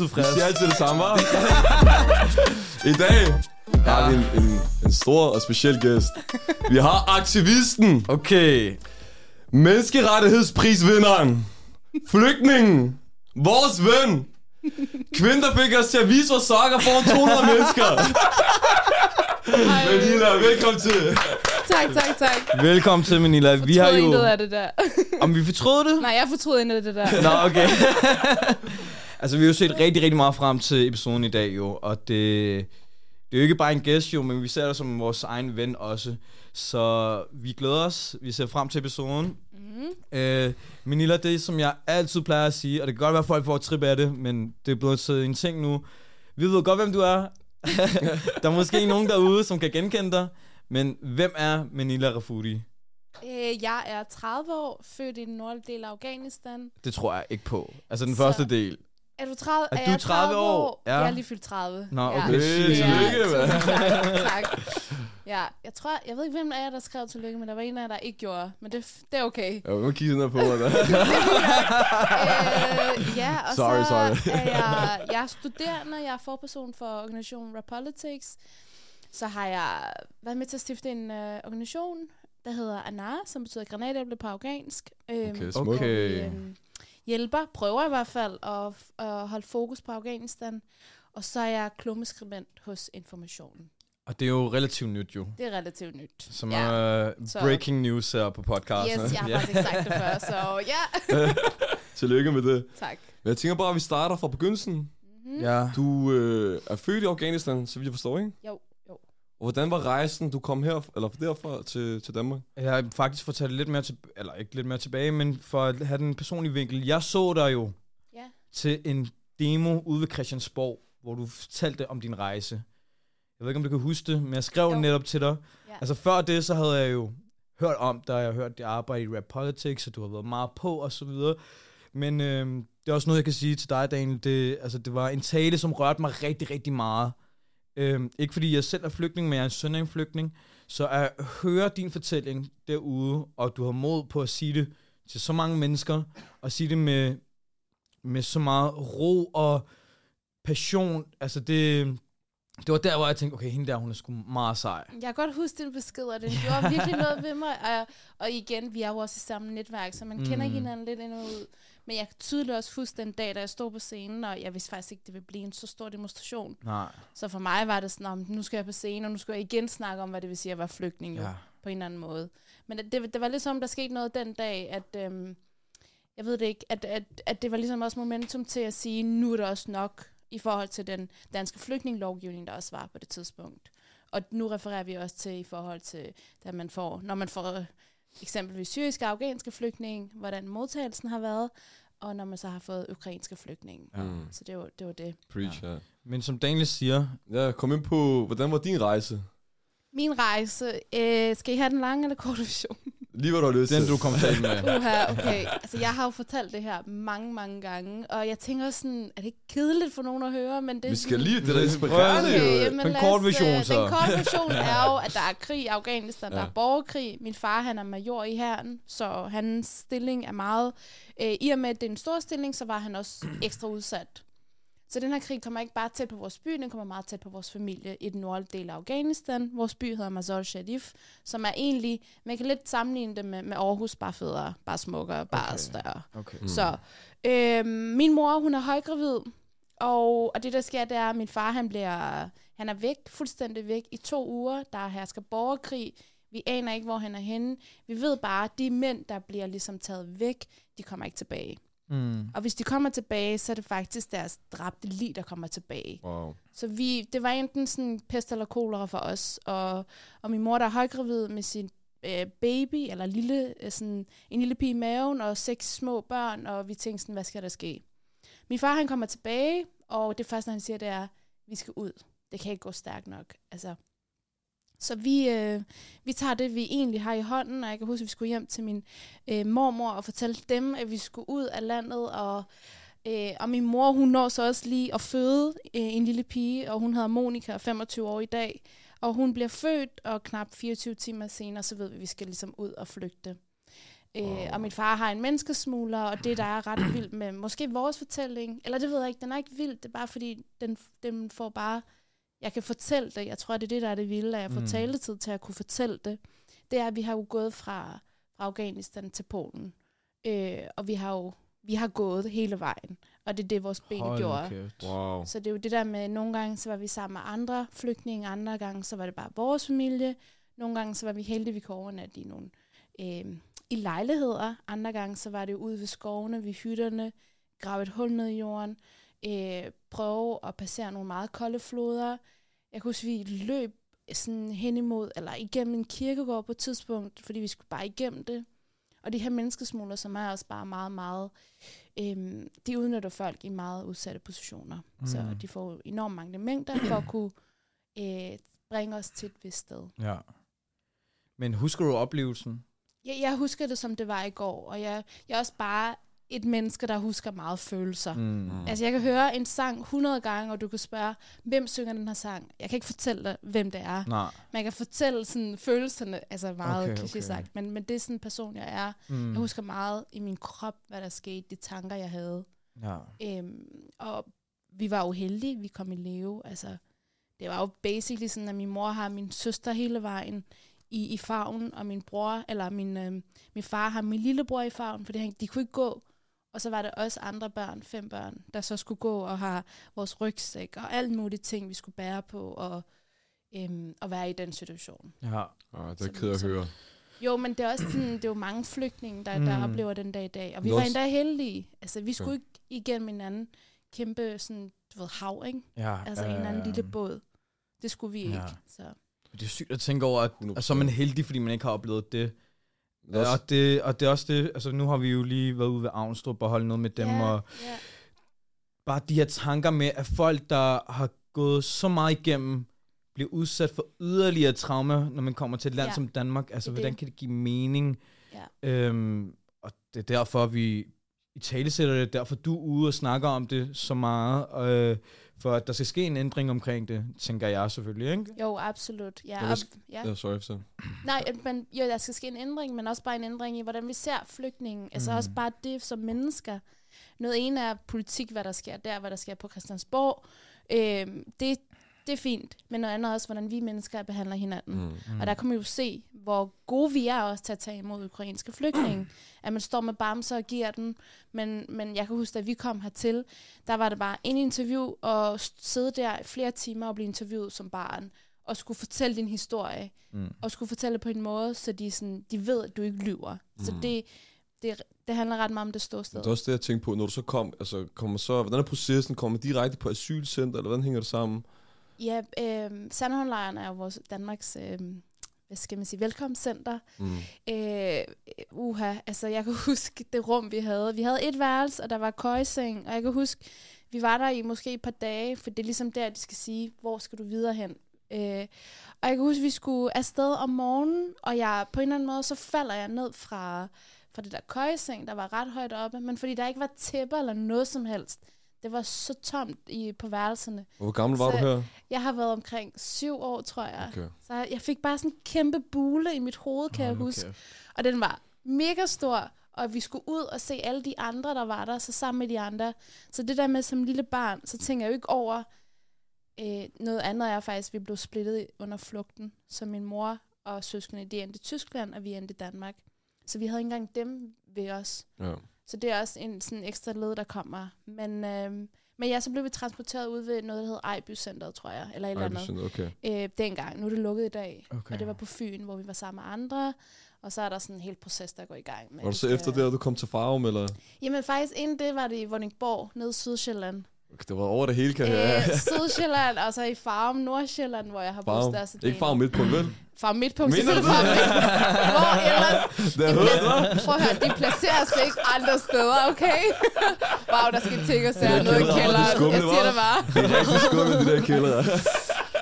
altid Vi frisk. siger altid det samme, hva'? I dag har vi en, en, en stor og speciel gæst. Vi har aktivisten, Okay. menneskerettighedsprisvinderen, flygtningen, vores ven, kvinden, der fik os til at vise vores sokker foran 200 mennesker. Manila, velkommen til. Tak, tak, tak. Velkommen til, Manila. Vi har Fortrød intet jo... af det der. Om vi fortrød det? Nej, jeg fortrød intet af det der. Nå, okay. altså, vi har jo set rigtig, rigtig meget frem til episoden i dag, jo. Og det, det er jo ikke bare en gæst, jo, men vi ser dig som vores egen ven også. Så vi glæder os. Vi ser frem til episoden. Mm. Øh, Manila, det som jeg altid plejer at sige, og det kan godt være, at folk får et trip af det, men det er blevet til en ting nu. Vi ved godt, hvem du er. der er måske nogen derude, som kan genkende dig. Men hvem er Manila Rafudi? Øh, jeg er 30 år, født i den nordlige del af Afghanistan. Det tror jeg ikke på. Altså den Så- første del. Er du 30, Er du jeg 30 år? Ja. Jeg er lige fyldt 30. Nå, ja. okay. Hey, tillykke, mand. tak, tak. Ja, jeg tror, jeg ved ikke, hvem af jer, der skrev tillykke, men der var en af jer, der ikke gjorde. Men det, det er okay. Jeg må kigge sådan her på mig. Der. øh, ja, og Sorry, så sorry. er jeg, jeg er studerende, jeg er forperson for organisationen Rapolitics. Så har jeg været med til at stifte en øh, organisation, der hedder ANAR, som betyder granatæble på afghansk. Øhm, Okay, smukt. Okay. vi, øhm, hjælper, prøver i hvert fald at, at holde fokus på Afghanistan. Og så er jeg klummeskribent hos Informationen. Og det er jo relativt nyt jo. Det er relativt nyt. Som ja. er så- breaking news her på podcasten. Yes, jeg har faktisk ikke sagt det før, så ja. Tillykke med det. tak. Men jeg tænker bare, at vi starter fra begyndelsen. Mm. Ja. Du øh, er født i Afghanistan, så vidt jeg forstår, ikke? Jo. Og hvordan var rejsen, du kom her, eller derfra til, til Danmark? Jeg har faktisk det lidt mere tilbage, eller ikke lidt mere tilbage, men for at have den personlige vinkel. Jeg så dig jo Ja. til en demo ude ved Christiansborg, hvor du fortalte om din rejse. Jeg ved ikke, om du kan huske det, men jeg skrev Jo. netop til dig. Ja. Altså før det, så havde jeg jo hørt om dig, jeg har hørt dit arbejde i Rap Politics, og du har været meget på og så videre. Men øhm, det er også noget, jeg kan sige til dig, Daniel. Det, altså, det var en tale, som rørte mig rigtig, rigtig meget. Øhm, ikke fordi jeg selv er flygtning, men jeg er en søn af en flygtning. Så at høre din fortælling derude, og du har mod på at sige det til så mange mennesker, og sige det med, med så meget ro og passion, altså det, det var der, hvor jeg tænkte, okay, hende der, hun er sgu meget sej. Jeg kan godt huske din besked, og den gjorde virkelig noget ved mig. Og, og igen, vi er jo også i samme netværk, så man mm. kender hinanden lidt og ud. Men jeg kan tydeligt også huske den dag, da jeg stod på scenen, og jeg vidste faktisk ikke, det ville blive en så stor demonstration. Nej. Så for mig var det sådan, nu skal jeg på scenen, og nu skal jeg igen snakke om, hvad det vil sige at være flygtning jo, Ja. på en eller anden måde. Men det, det, var ligesom, der skete noget den dag, at... Øhm, jeg ved det ikke, at, at, at det var ligesom også momentum til at sige, nu er det også nok i forhold til den danske flygtningelovgivning, der også var på det tidspunkt. Og nu refererer vi også til i forhold til, at man får, når man får eksempelvis syriske og afghanske flygtninge, hvordan modtagelsen har været, og når man så har fået ukrainske flygtninge. Ja. Mm. Så det var det. Var det. Preach, ja. Men som Daniel siger, Ja, kom ind på, hvordan var din rejse? Min rejse, øh, skal I have den lange eller korte version? Lige hvad du har lyst den til. du kom til med. Uha, okay. Altså, jeg har jo fortalt det her mange, mange gange, og jeg tænker sådan, er det ikke kedeligt for nogen at høre, men det er Vi skal lige, det er da inspirerende Okay, jamen Den lad korte os, version, øh, så. Den korte version er jo, at der er krig i Afghanistan, der Ja. er borgerkrig. Min far, han er major i herren, så hans stilling er meget... Øh, I og med, at det er en stor stilling, så var han også ekstra udsat. Så den her krig kommer ikke bare tæt på vores by, den kommer meget tæt på vores familie i den nordlige del af Afghanistan. Vores by hedder Mazar Sharif, som er egentlig, man kan lidt sammenligne det med, med Aarhus, bare federe, bare smukkere, bare Okay. større. Okay. Mm. Så øh, min mor, hun er højgravid, og, og det der sker, det er, at min far, han bliver, han er væk, fuldstændig væk i to uger. Der hersker borgerkrig. Vi aner ikke, hvor han er henne. Vi ved bare, at de mænd, der bliver ligesom taget væk, de kommer ikke tilbage. Mm. Og hvis de kommer tilbage, så er det faktisk deres dræbte lig, der kommer tilbage. Wow. Så vi, det var enten sådan pest eller kolera for os. Og, og min mor, der er højgravid med sin øh, baby, eller lille, øh, sådan, en lille pige i maven, og seks små børn, og vi tænkte sådan, hvad skal der ske? Min far, han kommer tilbage, og det første, han siger, det er, vi skal ud. Det kan ikke gå stærkt nok. Altså, så vi, øh, vi tager det, vi egentlig har i hånden, og jeg kan huske, at vi skulle hjem til min øh, mormor og fortælle dem, at vi skulle ud af landet, og, øh, og min mor, hun når så også lige at føde øh, en lille pige, og hun hedder Monika, 25 år i dag, og hun bliver født, og knap 24 timer senere, så ved vi, at vi skal ligesom ud og flygte. Wow. Øh, og min far har en menneskesmugler, og det, der er ret vildt med måske vores fortælling, eller det ved jeg ikke, den er ikke vild, det er bare fordi, den, den får bare, jeg kan fortælle det, jeg tror, det er det, der er det vilde, at jeg får mm. taletid til at kunne fortælle det, det er, at vi har jo gået fra, fra Afghanistan til Polen, øh, og vi har jo vi har gået hele vejen, og det er det, vores ben Hold gjorde. kæft. Wow. Så det er jo det der med, nogle gange så var vi sammen med andre flygtninge, andre gange så var det bare vores familie, nogle gange så var vi heldige, vi kunne overnatte i nogle øh, i lejligheder, andre gange så var det ude ved skovene, ved hytterne, grave et hul ned i jorden, øh, prøve at passere nogle meget kolde floder. Jeg kunne huske, vi løb sådan hen imod, eller igennem en kirkegård på et tidspunkt, fordi vi skulle bare igennem det. Og de her menneskesmugler, som er også bare meget, meget, øhm, de udnytter folk i meget udsatte positioner. Mm. Så de får enormt mange mængder for at kunne øh, bringe os til et vist sted. Ja. Men husker du oplevelsen? Jeg, jeg husker det, som det var i går, og jeg, jeg er også bare et menneske, der husker meget følelser. Mm. Mm. Altså, jeg kan høre en sang 100 gange, og du kan spørge, hvem synger den her sang? Jeg kan ikke fortælle dig, hvem det er. Nej. Men jeg kan fortælle sådan, følelserne, altså meget Okay, okay, kliché okay. sagt, men, men det er sådan en person, jeg er. Mm. Jeg husker meget i min krop, hvad der skete, de tanker, jeg havde. Ja. Øhm, og vi var jo heldige, vi kom i leve. Altså, det var jo basically sådan, at min mor har min søster hele vejen i, i farven, og min bror, eller min, øhm, min far har min lillebror i farven, fordi han, de kunne ikke gå. Og så var der også andre børn, fem børn, der så skulle gå og have vores rygsæk og alt muligt ting, vi skulle bære på og, øhm, og være i den situation. Ja. Ah, det er ked at høre. Jo, men det er også sådan, det er jo mange flygtninge, der, der Mm. oplever den dag i dag. Og vi Men var endda heldige. Altså, vi skulle Ja. ikke igennem en anden kæmpe sådan, du ved, hav, ikke? ja. Altså en anden lille båd. Det skulle vi Ja. ikke. Så. Det er sygt at tænke over, at, at så er man heldig, fordi man ikke har oplevet det. Også- Og det, og det er også det, altså nu har vi jo lige været ude ved Avnstrup og holdt noget med dem, ja, og ja. bare de her tanker med, at folk, der har gået så meget igennem, bliver udsat for yderligere trauma, når man kommer til et land Ja. som Danmark. Altså, Det hvordan det. kan det give mening? Ja. Øhm, og det er derfor, vi i tale sætter det, derfor du er ude og snakker om det så meget, øh, for at der skal ske en ændring omkring det, tænker jeg selvfølgelig, ikke? Jo, absolut. Ja, ja. Ja, sorry for Nej, men jo, der skal ske en ændring, men også bare en ændring i, hvordan vi ser flygtningen. Altså Mm. også bare det som mennesker. Noget ene er politik, hvad der sker der, hvad der sker på Christiansborg. Øhm, det, det er fint, men noget andet også, hvordan vi mennesker behandler hinanden. Mm. Mm. Og der kan man jo se, hvor gode vi er også til at tage imod ukrainske flygtninge. at man står med bamser og giver den. Men, men jeg kan huske, da vi kom hertil, der var det bare en interview, og sidde der i flere timer og blive interviewet som barn, og skulle fortælle din historie, Mm. og skulle fortælle på en måde, så de, sådan, de ved, at du ikke lyver. Mm. Så det, det, det handler ret meget om det ståsted. Det er også det, jeg tænker på, når du så kom, altså kommer så, hvordan er processen, kommer direkte på asylcenter, eller hvordan hænger det sammen? Ja, øh, Sandholmlejren er jo vores Danmarks, øh, hvad skal man sige, velkomstcenter. Mm. Øh, uha, altså jeg kan huske det rum, vi havde. Vi havde et værelse, og der var køjeseng, og jeg kan huske, vi var der i måske et par dage, for det er ligesom der, de skal sige, hvor skal du videre hen? Øh, og jeg kan huske, vi skulle afsted om morgenen, og jeg på en eller anden måde, så falder jeg ned fra, fra det der køjeseng, der var ret højt oppe, men fordi der ikke var tæpper eller noget som helst, det var så tomt i, på værelserne. Hvor gammel var Så- du her? Jeg har været omkring syv år, tror jeg. Okay. Så jeg fik bare sådan en kæmpe bule i mit hoved, kan jeg Hold nu huske. kæft. Og den var mega stor, og vi skulle ud og se alle de andre, der var der, så sammen med de andre. Så det der med som lille barn, så tænker jeg jo ikke over, øh, noget andet er faktisk, at vi blev splittet under flugten. Så min mor og søskende, de endte i Tyskland, og vi endte i Danmark. Så vi havde ikke engang dem ved os. Ja. Så det er også en sådan ekstra led, der kommer. Men, øh, men ja, så blev vi transporteret ud ved noget, der hedder Ejby Center, tror jeg, eller et eller andet det okay. øh, dengang. Nu er det lukket i dag. Okay. Og det var på Fyn, hvor vi var sammen med andre. Og så er der sådan en hel proces, der går i gang. Med, Var du så efter det, at du kom til Farum, eller? Jamen faktisk inden det var det i Vordingborg, nede i Sydsjælland. Det var over det hele, kan jeg Øh, Sydsjælland, og så i Farum, Nordsjælland, hvor jeg har boet størstedelen. Ikke farm midt på vel? Farum Midtpunkt, selvfølgelig Farum Midtpunkt. Hvor ellers? Det hva'? Prøv at høre, de placerer sig ikke andre steder, okay? wow, der skal ting og sager der noget i kælder, kælderen. er Jeg siger det bare. Det er rigtig skummelt, de der kældre.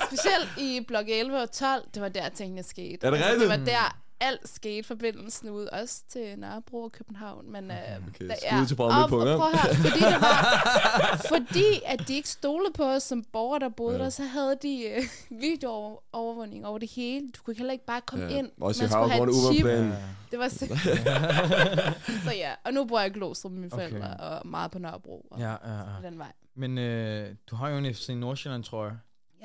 Specielt i blok 11 og 12, det var der tingene skete. Er det Altså, rigtigt? Det var der alt skete forbindelsen ud, også til Nørrebro og København. Men, øh, Okay, der- skud til Og- og ja. prøv at høre, fordi, det var, fordi at de ikke stolede på os som borgere, der boede Ja. ja. der, så havde de øh, videoovervågning over det hele. Du kunne heller ikke bare komme Ja, ind. også i Man skulle have et chip. Uberplan. Det var så... så ja, og nu bor jeg i Glostrup med mine okay. og meget på Nørrebro. Og Ja, ja, ja. den vej. Men øh, du har jo en FC Nordsjælland, tror jeg.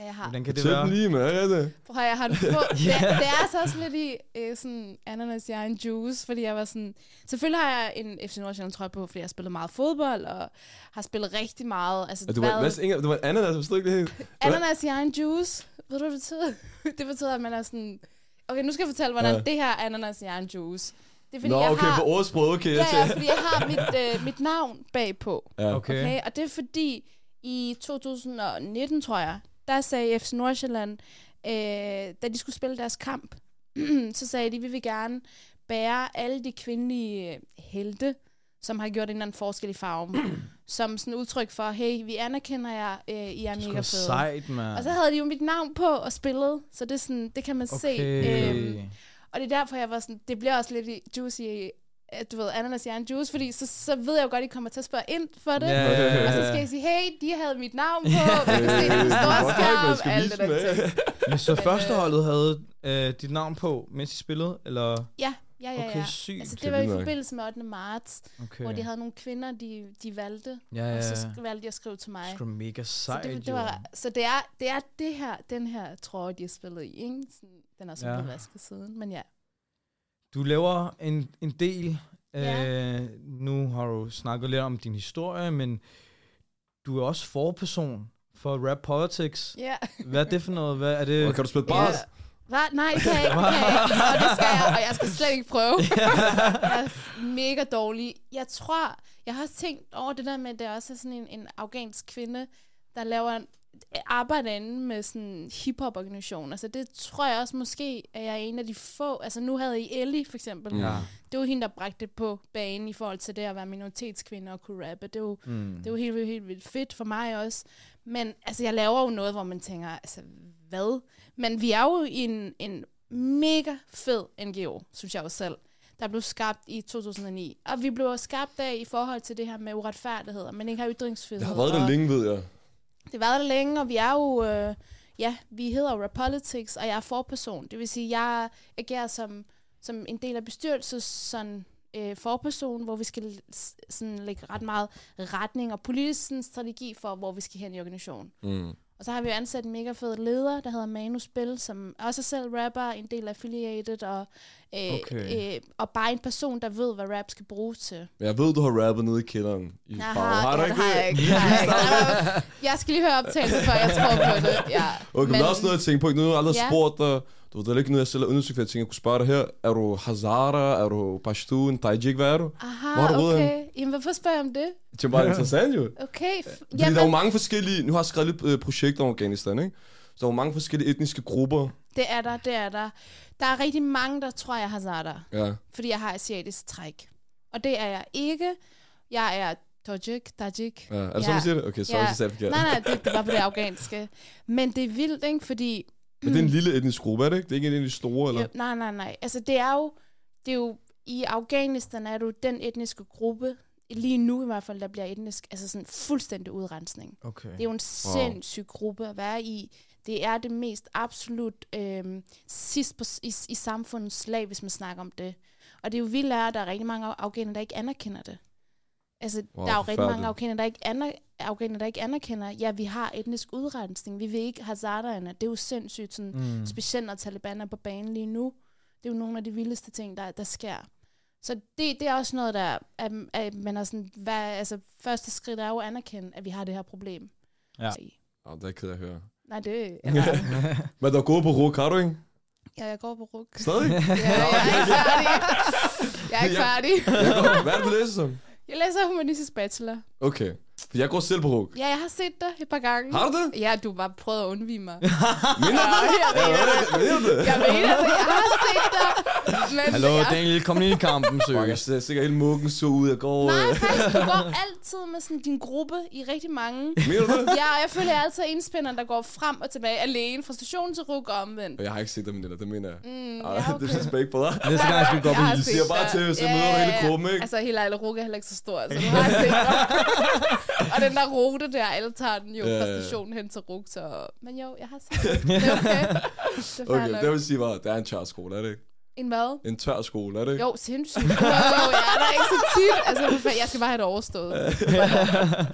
Ja, jeg har. Hvordan kan det Tæt være? lige med, er det? Prøv at jeg har den på. det, det er så også lidt i øh, sådan ananas i egen juice, fordi jeg var sådan... Selvfølgelig har jeg en FC Nordsjælland trøje på, fordi jeg har spillet meget fodbold, og har spillet rigtig meget. Altså, Og Du var, hvad, Inger, du var ananas, jeg forstod ikke det helt. ananas i egen juice. Ved du, hvad det betyder? det betyder, at man er sådan... Okay, nu skal jeg fortælle, hvordan Ja. det her er ananas i egen juice. Det er fordi, Nå, jeg okay, har... på ordsprog, okay. Ja, jeg ja, fordi jeg har mit, øh, mit navn bagpå. ja. Okay. Okay, og det er fordi, i 2019, tror jeg, der sagde FC Nordsjælland, øh, da de skulle spille deres kamp, så sagde de, vi vil gerne bære alle de kvindelige helte, som har gjort en eller anden forskel i farven, som sådan udtryk for, hey, vi anerkender jer, øh, I er mega fede. sejt, mand. Og så havde de jo mit navn på og spillet, så det, er sådan, det kan man se. Okay. Øhm, og det er derfor, jeg var sådan, det bliver også lidt juicy, du ved, ananas i juice, fordi så, så ved jeg jo godt, at I kommer til at spørge ind for det. Ja, ja, ja, Og så skal jeg sige, hey, de havde mit navn på, man kan se det på storskærm, alt det der ting. Men så Men, førsteholdet havde øh, dit navn på, mens I spillede? Eller? Ja, ja, ja, Okay, ja. sygt. Altså, Okay, det var i forbindelse med 8. marts, Okay. hvor de havde nogle kvinder, de, de valgte, Ja, ja. og så valgte de at skrive til mig. Det er mega Så sejt, det, det jo. var, så det er, det er det her, den her trøje, de har spillet i, ikke? Sådan, den er så Ja. blevet vasket siden, men ja. Du laver en, en del. Ja. Øh, nu har du snakket lidt om din historie, men du er også forperson for Rap Politics. Ja. Hvad er det for noget? Hvad er det? Og kan du spille bars? Hvad? Nej, det kan jeg ikke. Det kan jeg ikke. Og det skal jeg, og jeg skal slet ikke prøve. jeg er mega dårlig. Jeg tror, jeg har også tænkt over det der med, at det også er sådan en, en afghansk kvinde, der laver en, arbejder inde med sådan en hip-hop-organisation. Altså det tror jeg også måske, at jeg er en af de få. Altså nu havde I Ellie for eksempel. Ja. Det var hende, der bragte det på banen i forhold til det at være minoritetskvinde og kunne rappe. Det var, Mm. det er jo helt, vildt- helt vildt fedt for mig også. Men altså, jeg laver jo noget, hvor man tænker, altså, hvad? Men vi er jo i en, en mega fed NGO, synes jeg jo selv, der blev skabt i 2009. Og vi blev skabt af i forhold til det her med uretfærdighed, og man ikke har ytringsfrihed. Det har været der længe, ved jeg. Det var været der længe, og vi er jo... Øh, ja, vi hedder Rap Politics, og jeg er forperson. Det vil sige, jeg agerer som, som en del af bestyrelses sådan, øh, forperson, hvor vi skal sådan, lægge ret meget retning og politisk sådan, strategi for, hvor vi skal hen i organisationen. Mm. Og så har vi jo ansat en mega fed leder, der hedder Manu Spil, som også er selv rapper, en del af Affiliated, og, øh, Okay. øh, og bare en person, der ved, hvad rap skal bruges til. Men jeg ved, du har rappet nede i kælderen. I Jeg Farm. har du ja, ikke det? Har jeg ikke. Har jeg, ikke. jeg skal lige høre optagelsen, før jeg tror på det. Ja. Okay, men, er også noget, jeg tænker på. Nu har jeg aldrig Ja. spurgt dig. Du ved, det er ikke noget, jeg selv har undersøgt, for jeg tænker, jeg kunne spørge dig her. Er du Hazara? Er du Pashtun? Tajik? Hvad er du? Aha, Hvor har du okay. Jamen, hvorfor spørger jeg om det? Det er bare interessant, jo. Okay. Fordi der er jo Jamen, mange forskellige... Nu har jeg skrevet lidt øh, projekter om Afghanistan, ikke? Så der er jo mange forskellige etniske grupper. det er der, det er der. Der er rigtig mange, der tror, jeg har Hazara, Ja. fordi jeg har asiatisk træk. Og det er jeg ikke. Jeg er Tajik, Tajik. ja. Er det sådan, Ja. du siger det? Okay, så Ja. jeg sagde det forkert. Nej, nej, det, det var på det afghanske. Men det er vildt, ikke? Fordi... Men det er en lille etnisk gruppe, er det ikke? Det er ikke en af de store, eller? Jo, nej, nej, nej. Altså, det er jo... Det er jo I Afghanistan er du den etniske gruppe, lige nu i hvert fald, der bliver etnisk, altså sådan fuldstændig udrensning. Okay. Det er jo en sindssyg gruppe at være i. Det er det mest absolut øhm, sidst på, i, i samfundets lag, hvis man snakker om det. Og det er jo vildt, at der er rigtig mange afghanere, der ikke anerkender det. Altså, Wow, der er jo rigtig mange afghanere, der ikke, aner, afghanere, der ikke anerkender, ja, vi har etnisk udrensning, vi vil ikke hazarderne. Det er jo sindssygt, sådan, Mm. specielt når Taliban er på banen lige nu. Det er jo nogle af de vildeste ting, der, der sker. Så det, det er også noget, der at, at man er sådan, hvad, altså, første skridt er jo at anerkende, at vi har det her problem. Ja. Ja, det er jeg ked af at høre. nej, det eller, Men der er gået på ruk, har du ikke? ja, jeg går på ruk. Stadig? Ja, jeg er ikke færdig. Jeg er ikke færdig. Hvad er det, du læser som? Jeg læser humanistisk bachelor. Okay. Jeg går selv på RUG. Ja, jeg har set dig et par gange. Har du det? Ja, du bare prøvet at undvige mig. Mener du det? jeg mener er det? Jeg mener det, jeg har set dig. Men Hallo, jeg, Daniel, kom lige i kampen, Fuck, jeg seriøst. ser sikkert hele muggen så ud. Jeg går... Nej, øh, faktisk, du går altid med sådan din gruppe i rigtig mange. Mener du det? Ja, og jeg føler, jeg er altid enspænderen, der går frem og tilbage alene fra station til rug og omvendt. Jeg har ikke set dig, Manila, det mener jeg. Mm, ja, Det er respekt på dig. Næste gang skal vi gå Jeg på har is. siger bare til, så møder du hele gruppen, ikke? Altså, helt ærligt, Ruge er heller ikke så stor, så du har set. og den der rute der, alle tager den jo fra stationen hen til Rug, så... Men jo, jeg har set det. Det er okay. Det er Okay, nok. det vil sige bare, det er en tør skole, er det ikke? En hvad? En tør skole, er det ikke? Jo, sindssygt. Jo, jo, jeg er der ikke så tit. Altså, jeg skal bare have det overstået.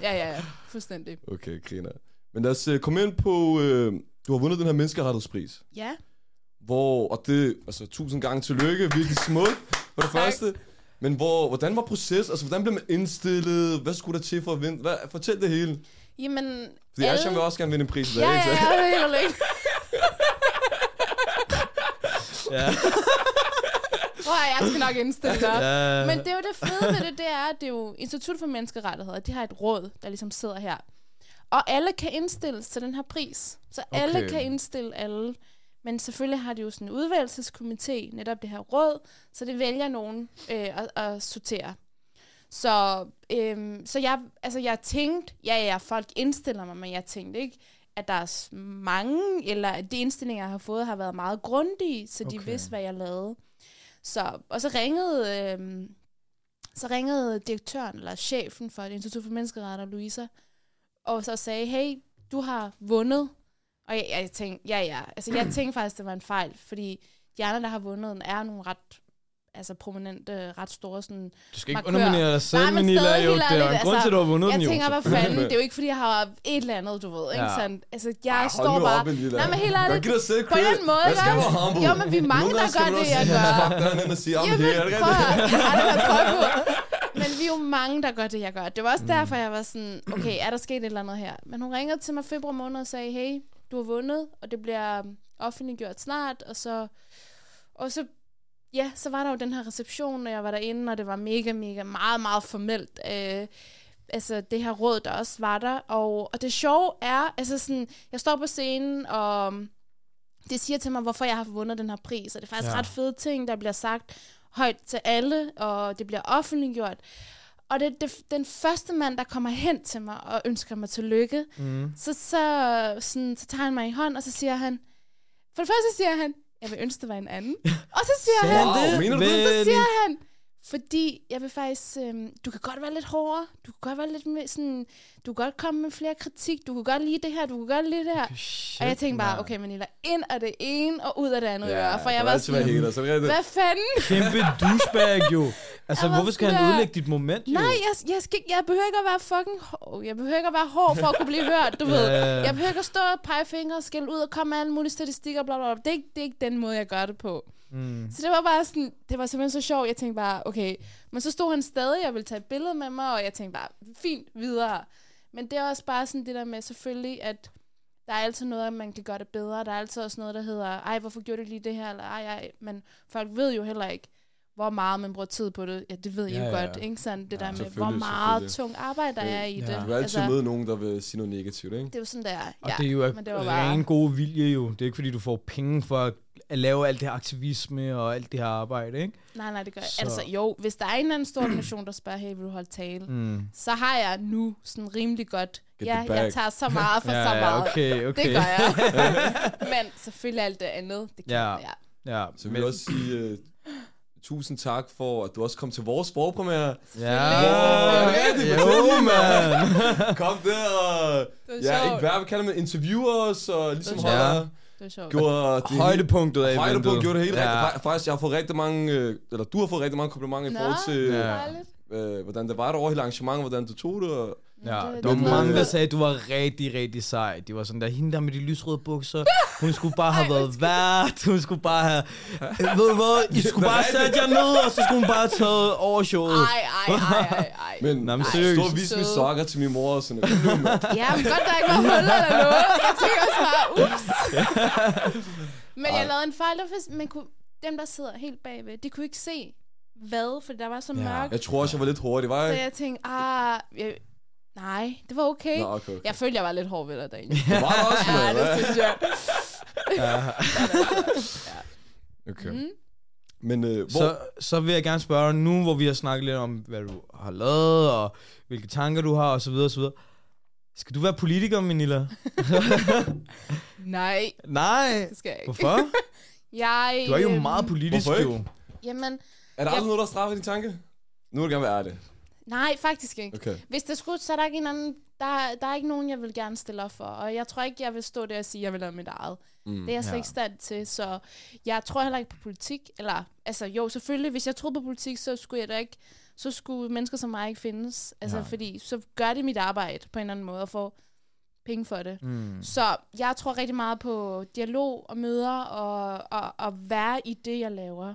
Ja, ja, ja. Fuldstændig. Okay, griner. Men lad os uh, komme ind på, øh, du har vundet den her menneskerettighedspris. Ja. Hvor, og det, altså tusind gange tillykke, virkelig smukt for det Tak. første. Men hvor, hvordan var proces? Altså, hvordan blev man indstillet? Hvad skulle der til for at vinde? Hvad, fortæl det hele. Jamen, Fordi alle... Asher vil også gerne vinde en pris i dag, Ja, ikke? ja, ja, er helt ikke. Ja. Prøv at, jeg skal nok indstille dig. Ja. Men det er jo det fede ved det, det er, at det er jo Institut for Menneskerettigheder, de har et råd, der ligesom sidder her. Og alle kan indstilles til den her pris. Så okay. alle kan indstille alle. Men selvfølgelig har de jo sådan en udvalgelseskomité, netop det her råd, så det vælger nogen øh, at, at sortere. Så, øhm, så jeg, altså jeg tænkte, ja ja, folk indstiller mig, men jeg tænkte ikke, at der er mange, eller at de indstillinger, jeg har fået, har været meget grundige, så de Okay. vidste, hvad jeg lavede. Så, og så ringede, øhm, så ringede direktøren, eller chefen for Institut for Menneskerettigheder, Louisa, og så sagde, hey, du har vundet. Og jeg, jeg tænkte, ja ja, altså jeg tænkte faktisk, det var en fejl, fordi de andre, der har vundet, den, er nogle ret altså prominente, ret store sådan... Du skal ikke markør. underminere dig selv, Nej, men stadig Jo, det er en grund altså, til, at du har vundet Jeg den, jo. tænker, hvad fanden, det er jo ikke, fordi jeg har et eller andet, du ved, ikke Ja. sådan? Altså, jeg Ej, står bare... op. Nej, men helt ærligt, på den måde, Man skal ikke være. Jo, men vi er mange, der gør det, jeg gør. Jamen, prøv at, jeg på. Men vi er jo mange, der gør det, jeg gør. Det var også Mm. derfor, jeg var sådan, okay, er der sket et eller andet her? Men hun ringede til mig februar måned og sagde, hey, du har vundet, og det bliver um, offentliggjort snart, og så, og så, ja, så var der jo den her reception, og jeg var derinde, og det var mega, mega, meget, meget formelt. Øh, altså det her råd, der også var der. Og, og det sjove er, altså sådan, jeg står på scenen, og det siger til mig, hvorfor jeg har vundet den her pris. Og det er faktisk ja. ret fede ting, der bliver sagt højt til alle, og det bliver offentliggjort. Og det, det, den første mand, der kommer hen til mig og ønsker mig tillykke, Mm. så, så, sådan, så tager han mig i hånd, og så siger han, for det første siger han, jeg vil ønske, det var en anden. Og så siger han, han Wow, du det? så Men- siger han, fordi jeg vil faktisk, øhm, du kan godt være lidt hårdere, du kan godt være lidt mere sådan, du kan godt komme med flere kritik, du kan godt lide det her, du kan godt lide det her. Shit, og jeg tænkte bare, okay, Manila, ind af det ene og ud af det andet Ja, øre, for jeg var sådan, haters, er det hvad fanden? Kæmpe douchebag, jo. Altså, Jeg hvorfor skal han ødelægge dit moment, jo? Nej, jeg, jeg, skal, jeg behøver ikke at være fucking hård. Jeg behøver ikke at være hård for at kunne blive hørt, du ved. Ja. Jeg behøver ikke at stå og pege fingre og skælde ud og komme med alle mulige statistikker, bla, bla, bla. Det er, ikke, det er ikke den måde, jeg gør det på. Mm. Så det var bare sådan, det var simpelthen så sjovt. Jeg tænkte bare, okay. Men så stod han stadig og ville tage et billede med mig, og jeg tænkte bare, fint, videre. Men det er også bare sådan det der med selvfølgelig, at der er altid noget, at man kan gøre det bedre. Der er altid også noget, der hedder, ej, hvorfor gjorde du lige det her? Eller, ej, ej. Men folk ved jo heller ikke, hvor meget man bruger tid på det. Ja, det ved I Ja, jo ja. godt, ikke? Sådan det Ja, der med, hvor meget tung arbejde der Ja. er i Ja. det. Du vil altid Altså, møde nogen, der vil sige noget negativt, ikke? det er jo sådan, der er. Og Ja, det er jo men det var bare- ren god vilje, jo. Det er ikke, fordi du får penge for at, at lave alt det her aktivisme og alt det her arbejde, ikke? Nej, nej, det gør jeg. Så- Altså, jo, hvis der er en eller anden stor organisation, der spørger, hey, vil du holde tale? Mm. så har jeg nu sådan rimelig godt, Get ja, jeg tager så meget for ja, så meget. Ja, okay, okay. Det gør jeg. Men selvfølgelig alt det andet, det kan Ja. jeg. Ja, Så vil jeg også sige uh, tusind tak for, at du også kom til vores forpremiere. Ja, Wow, rigtig, jo, fortæl lige, man. Kom der og... Det var Ja, ikke hvad vi kalder man interviewers og ligesom Det holder... Det var sjovt. Gjorde det Højdepunktet af Højdepunkt eventet. gjorde det helt ja. rigtigt. Fa- Faktisk, jeg har fået rigtig mange, øh, eller du har fået rigtig mange komplimenter i Nå, forhold til, det Ja. øh, hvordan det var der over hele arrangementet, hvordan du tog det. Og, Ja, det- der var det- mange, der det- sagde, at du var rigtig, rigtig sej. De var sådan der, hende der med de lysrøde bukser, hun skulle bare have Ej, været vært, hun skulle bare have... Ved du hvad, I skulle bare sætte jer ned, og så skulle hun bare have taget over showet. Ej, ej, ej, ej, ej. men Nå, men seriøst. stå og vise mine Søde. sokker til min mor og sådan noget. Ja, men godt, der ikke var huller eller noget. Jeg tænker også bare, ups. Men jeg lavede en fejl, faktisk- man kunne, dem der sidder helt bagved, de kunne ikke se hvad, for der var så Ja. mørkt. Jeg tror også, jeg var lidt hurtig, var Så jeg? jeg tænkte, ah, jeg, Nej, det var okay. Nå, okay, okay. Jeg følte, jeg var lidt hård ved dig, Daniel. Det var det også, ja, mand. det synes jeg. Okay. Mm. Men øh, hvor... Så, så vil jeg gerne spørge dig, nu hvor vi har snakket lidt om, hvad du har lavet, og hvilke tanker du har, og så videre, og så videre. Skal du være politiker, Manila? Nej, Nej. det skal jeg ikke. Hvorfor? Jeg, Du er jo øhm, meget politisk, Hvorfor ikke? jo. Jamen, Er der aldrig noget, der straffer din tanke? Nu vil du gerne være ærlig. Nej, faktisk ikke. Okay. Hvis det skulle, så er der ikke en anden, der, der er ikke nogen, jeg vil gerne stille op for. Og jeg tror ikke, jeg vil stå der og sige, at jeg vil lave mit eget. Mm. Det er jeg slet Ja. ikke stand til, så jeg tror heller ikke på politik. Eller, altså jo, selvfølgelig, hvis jeg troede på politik, så skulle jeg da ikke, så skulle mennesker som mig ikke findes. Altså, ja. fordi så gør det mit arbejde på en eller anden måde, og får penge for det. Mm. Så jeg tror rigtig meget på dialog og møder, og, og, og være i det, jeg laver.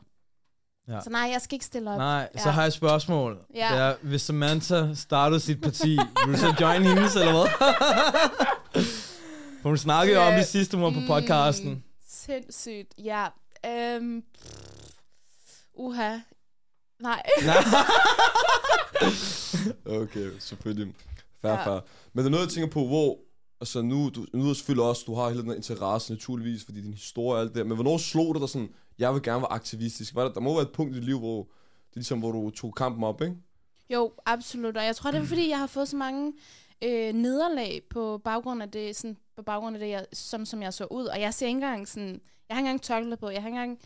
Ja. Så nej, jeg skal ikke stille op. Nej, så Ja. har jeg et spørgsmål. Ja. Det er, hvis Samantha startede sit parti, vil du så join hendes, eller hvad? For hun snakkede jo om det sidste uge på podcasten. Mm, sindssygt, ja. Øhm, uha. Nej. Nej. Okay, selvfølgelig. Fair, Ja. fair. Men der er noget, jeg tænker på, hvor... Altså nu, du, nu er selvfølgelig også, du har hele den interesse naturligvis, fordi din historie og alt det der. Men hvornår slog det dig sådan, jeg vil gerne være aktivistisk? Var der, der må være et punkt i dit liv, hvor, det er ligesom, hvor du tog kampen op, ikke? Jo, absolut. Og jeg tror, det er fordi, jeg har fået så mange øh, nederlag på baggrund af det, sådan, på baggrund af det, jeg, som, som jeg så ud. Og jeg ser ikke engang sådan, jeg har ikke engang tørklæde på. Jeg har ikke engang,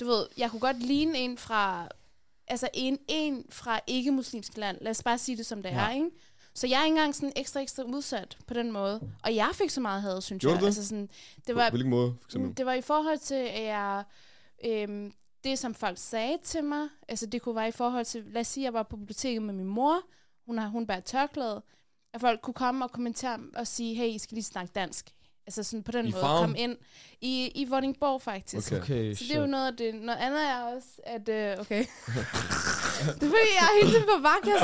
du ved, jeg kunne godt ligne en fra, altså en, en fra ikke-muslimsk land. Lad os bare sige det, som det Ja. er, ikke? Så jeg er ikke engang sådan ekstra, ekstra udsat på den måde. Og jeg fik så meget had, synes Gjorde jeg. det? Altså sådan, det På var, hvilken måde, for eksempel? Mm, Det var i forhold til, at jeg, øhm, det, som folk sagde til mig, altså det kunne være i forhold til, lad os sige, jeg var på biblioteket med min mor, hun, har, hun bærer tørklæde, at folk kunne komme og kommentere og sige, hey, I skal lige snakke dansk. Altså sådan på den I måde, Farum? komme ind i, i Vordingborg faktisk. Okay. Okay, Så det er jo noget af det. Noget andet er også, at... Øh, okay. det er fordi, jeg er hele tiden på vagt, jeg.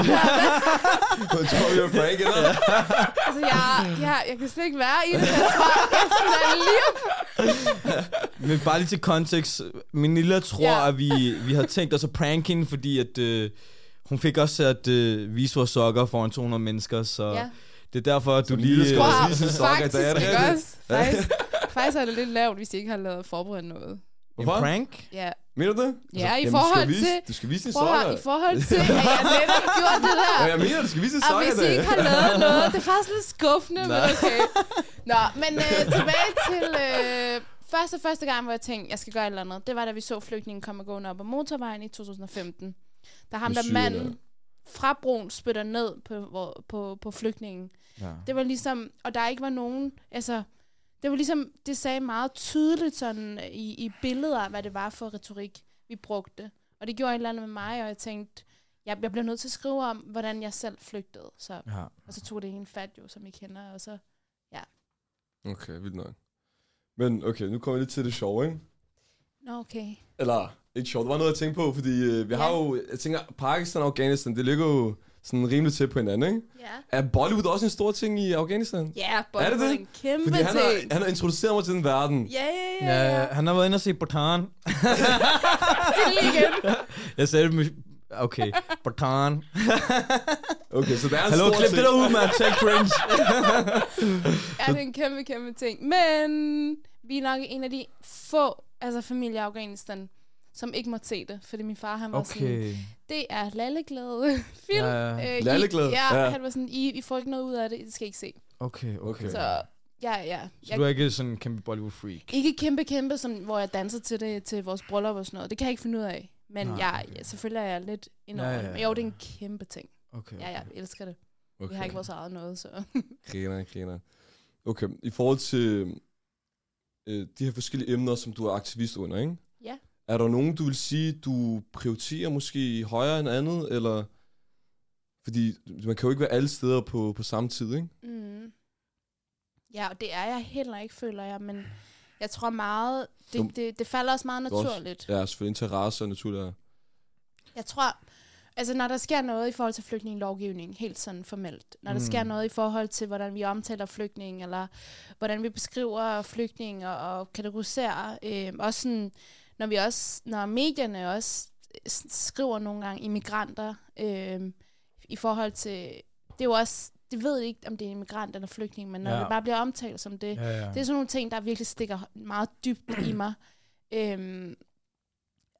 Jeg tror, vi er prank, eller? Altså, jeg, jeg, jeg kan slet ikke være i det. Jeg tror, jeg sådan lige Men bare lige til kontekst. Manila tror, Ja. at vi, vi havde tænkt os at prank hende, fordi at, øh, hun fik også at øh, vise vores sokker foran 200 mennesker, så Ja. Det er derfor, at du lige... Øh, Wow, vise sine sokker i faktisk, dag, er det også? Faktisk, faktisk er det lidt lavt, hvis I ikke har lavet forberedt noget. En Hvorfor? prank? Ja, Mener du det? ja i Jamen, forhold du skal vise, til... Du skal vise sokker. i forhold til, at jeg netop gjort det Ja, der. jeg mener, du skal vise dine Og sokker i hvis I ikke har lavet noget, det er faktisk lidt skuffende, men Nej. okay. Nå, men øh, tilbage til øh, første første gang, hvor jeg tænkte, jeg skal gøre et eller andet. Det var, da vi så flygtningen komme gående op ad motorvejen i 2015. Der ham Det der er manden fra broen spytter ned på, hvor, på, på flygtningen. Ja. Det var ligesom, og der ikke var nogen, altså, det var ligesom, det sagde meget tydeligt sådan i, i billeder, hvad det var for retorik, vi brugte. Og det gjorde et eller andet med mig, og jeg tænkte, jeg, jeg bliver nødt til at skrive om, hvordan jeg selv flygtede. Så, Ja. og så tog det en fat jo, som I kender, og så, Okay, vildt nok. Men okay, nu kommer vi lidt til det sjove, ikke? nå okay. Eller, ikke sjovt, det var noget jeg tænkte på, fordi øh, vi Ja. har jo, jeg tænker, Pakistan og Afghanistan, det ligger jo sådan rimelig tæt på hinanden, ikke? Ja. Er Bollywood også en stor ting i Afghanistan? Ja, Er det det? en kæmpe Fordi han ting. har, han har introduceret mig til den verden. Ja, ja, ja. Ja, ja. han har været inde og se Bhutan. Det igen. Jeg sagde det med... Okay, Bhutan. Okay, så der er en Hallo, stor klip ting. det der ud, man. Take cringe. Ja, det er en kæmpe, kæmpe ting. Men vi er nok en af de få altså familier i Afghanistan, som ikke måtte se det. Fordi min far, han var sådan, Okay. det er lalleglade film. Ja, ja. Øh, I-? Ja, Ja. han var sådan, I, I får ikke noget ud af det, I skal ikke se. Okay, okay. Okay. Så ja, ja. Så Jeg, du er ikke sådan en kæmpe Bollywood-freak? ikke kæmpe, kæmpe, som, hvor jeg danser til det til vores bryllup og sådan noget. Det kan jeg ikke finde ud af. Men Nej, jeg, okay. ja, selvfølgelig er jeg lidt indover Ja, ja, ja. Men jo, det er en kæmpe ting. Okay. Ja, jeg elsker det. Okay. Vi har ikke vores eget noget, så... Griner, griner. Okay, i forhold til øh, de her forskellige emner, som du er aktivist under, ikke? Ja. Er der nogen, du vil sige, du prioriterer måske højere end andet, eller... Fordi man kan jo ikke være alle steder på, på samme tid, ikke? Mm. Ja, og det er jeg heller ikke, føler jeg, men jeg tror meget, det, det, det falder også meget Du også- naturligt. Ja, selvfølgelig interesse og naturligt. Jeg tror, altså når der sker noget i forhold til flygtningelovgivning, helt sådan formelt, når der Mm. sker noget i forhold til, hvordan vi omtaler flygtninge, eller hvordan vi beskriver flygtninge og, og kategoriserer, øh, også sådan, når vi også, når medierne også s- skriver nogle gange immigranter, øh, i forhold til, det er jo også, det de ved ikke, om det er immigrant eller flygtning, men når Ja. det bare bliver omtalt som det, Ja, ja. det er sådan nogle ting, der virkelig stikker meget dybt i mig. Øhm,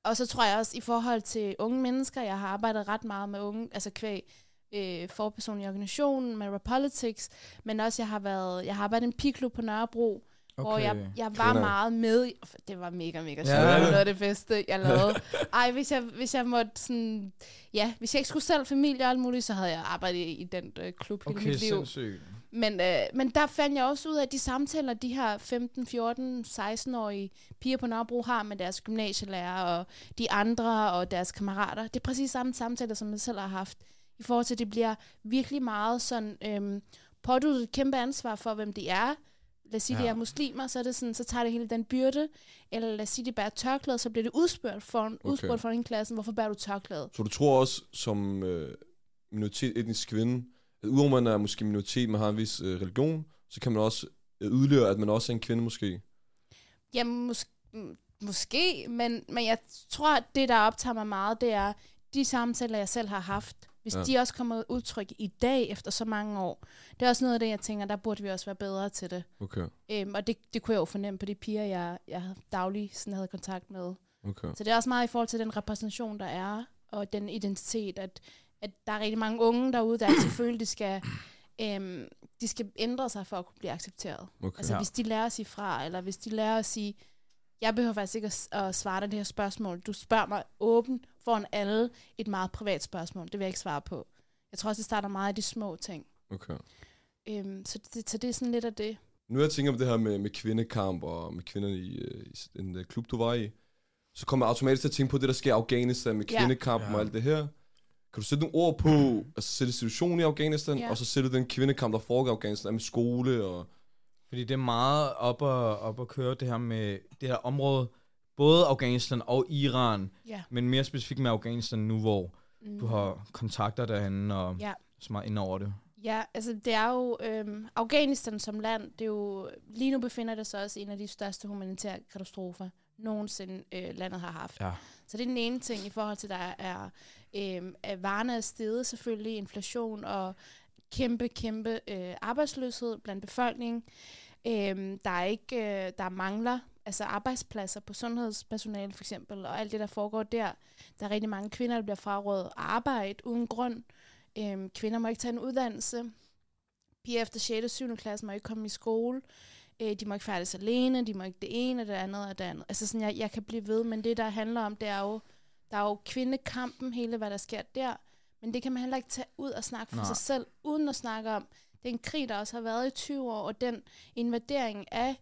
og så tror jeg også, i forhold til unge mennesker, jeg har arbejdet ret meget med unge, altså kvæg øh, forperson i organisationen, med Repolitics, men også jeg har været, jeg har arbejdet i en piklub på Nørrebro, okay. hvor jeg, jeg var Griner. meget med. i- Det var mega, mega sjovt. Ja. Det var noget af det bedste, jeg lavede. Ej, hvis jeg, hvis jeg måtte sådan... Ja, hvis jeg ikke skulle selv familie og alt muligt, så havde jeg arbejdet i, i den øh, klub hele Okay, mit liv. sindssygt. Men, øh, men der fandt jeg også ud af, at de samtaler, de her 15, 14, 16-årige piger på Nørrebro har med deres gymnasielærer og de andre og deres kammerater, det er præcis samme samtaler, som jeg selv har haft. I forhold til, at det bliver virkelig meget sådan, øhm, påduttet et kæmpe ansvar for, hvem de er. Lad os sige, ja. de Ja. er muslimer, så, er det sådan, så tager det hele den byrde. Eller lad os sige, de bærer tørklæde, så bliver det udspurgt for, okay. udspurgt for en klassen, hvorfor bærer du tørklæde? Så du tror også, som øh, minoritet, etnisk kvinde, at udover man er måske minoritet, man har en vis øh, religion, så kan man også øh, yderligere, at man også er en kvinde måske. Jamen, mås- mm, måske, men, men jeg tror, at det, der optager mig meget, det er de samtaler, jeg selv har haft. Hvis Ja. de også kommer ud udtryk i dag, efter så mange år. Det er også noget af det, jeg tænker, der burde vi også være bedre til det. Okay, Øhm, og det, det kunne jeg jo fornemme på de piger, jeg, jeg havde daglig sådan havde kontakt med. okay. Så det er også meget i forhold til den repræsentation, der er, og den identitet, at, at der er rigtig mange unge derude, der altid føler, de skal, øhm, de skal ændre sig for at kunne blive accepteret. okay. Altså Ja. ja. hvis de lærer at sige fra, eller hvis de lærer at sige, jeg behøver faktisk ikke at, at svare dig det her spørgsmål. Du spørger mig åbent foran alle et meget privat spørgsmål. Det vil jeg ikke svare på. Jeg tror også, det starter meget af de små ting. okay. Øhm, så, det, så det er sådan lidt af det. Nu jeg tænker på det her med, med kvindekamp og med kvinder i, øh, i den øh, klub, du var i, så kommer jeg automatisk til at tænke på det, der sker i Afghanistan med kvindekampen Ja. og alt det her. Kan du sætte nogle ord på, altså sætte situationen i Afghanistan, Ja. og så sætte den kvindekamp, der foregår i Afghanistan med skole og... Fordi det er meget op og, op at køre det her med det her område, både Afghanistan og Iran, Ja. men mere specifikt med Afghanistan nu, hvor Mm. du har kontakter derhen og Ja. så meget ind over det. Ja, altså det er jo øhm, Afghanistan som land, det er jo lige nu befinder det sig også en af de største humanitære katastrofer nogensinde øh, landet har haft. Ja. Så det er den ene ting i forhold til, der er, øhm, at varerne er steget selvfølgelig, inflation og kæmpe, kæmpe øh, arbejdsløshed blandt befolkningen. Øhm, der er ikke, øh, der mangler altså arbejdspladser på sundhedspersonale for eksempel, og alt det, der foregår der. Der er rigtig mange kvinder, der bliver frarådet arbejde uden grund. Øhm, kvinder må ikke tage en uddannelse. Piger efter 6. og 7. klasse må ikke komme i skole. Øh, de må ikke færdes alene, de må ikke det ene, og det andet og det andet. Altså sådan, jeg, jeg kan blive ved, men det, der handler om, det er jo, der er jo kvindekampen, hele hvad der sker der. Men det kan man heller ikke tage ud og snakke for Nej. sig selv, uden at snakke om den krig, der også har været i 20 år, og den invadering af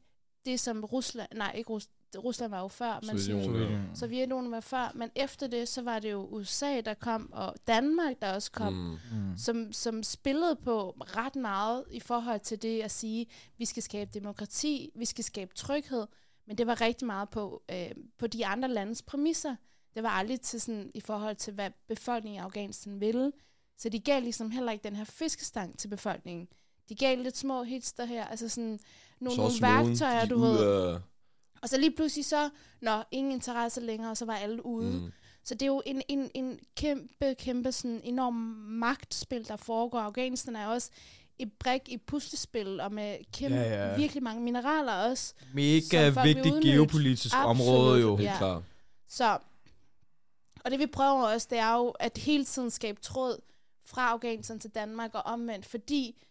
det, som Rusland, nej, ikke Rus, Rusland var jo før, men Sovjetunionen. Sovjetunionen var før, men efter det, så var det jo USA, der kom, og Danmark, der også kom, mm. Mm. som, som spillede på ret meget i forhold til det at sige, vi skal skabe demokrati, vi skal skabe tryghed, men det var rigtig meget på, øh, på de andre landes præmisser. Det var aldrig til sådan, i forhold til, hvad befolkningen i Afghanistan ville. Så de gav ligesom heller ikke den her fiskestang til befolkningen. De gav lidt små hits der her, altså sådan nogle, Så nogle værktøjer, du ved. Af, Og så lige pludselig så, når ingen interesse længere, og så var alle ude. mm, Så det er jo en, en, en kæmpe, kæmpe sådan enorm magtspil, der foregår. Afghanistan er også et brik i puslespil, og med kæmpe, Ja, ja, virkelig mange mineraler også. Mega vigtigt geopolitisk Absolut. område jo. helt Ja. klart. Så, og det vi prøver også, det er jo at hele tiden skabe tråd fra Afghanistan til Danmark og omvendt, fordi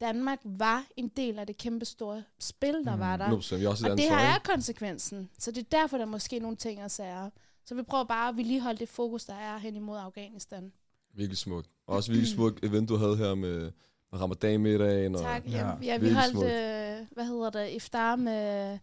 Danmark var en del af det kæmpe store spil, der Mm, var der. 100%. Vi har også et Og det her er konsekvensen. Så det er derfor, der er måske nogle ting og sager. Så vi prøver bare at vedligeholde det fokus, der er hen imod Afghanistan. Virkelig smukt. Og også virkelig smukt event, du havde her med Ramadan-middagen. Og, Tak. Ja, Ja, ja vi holdt, øh, hvad hedder det, iftar med...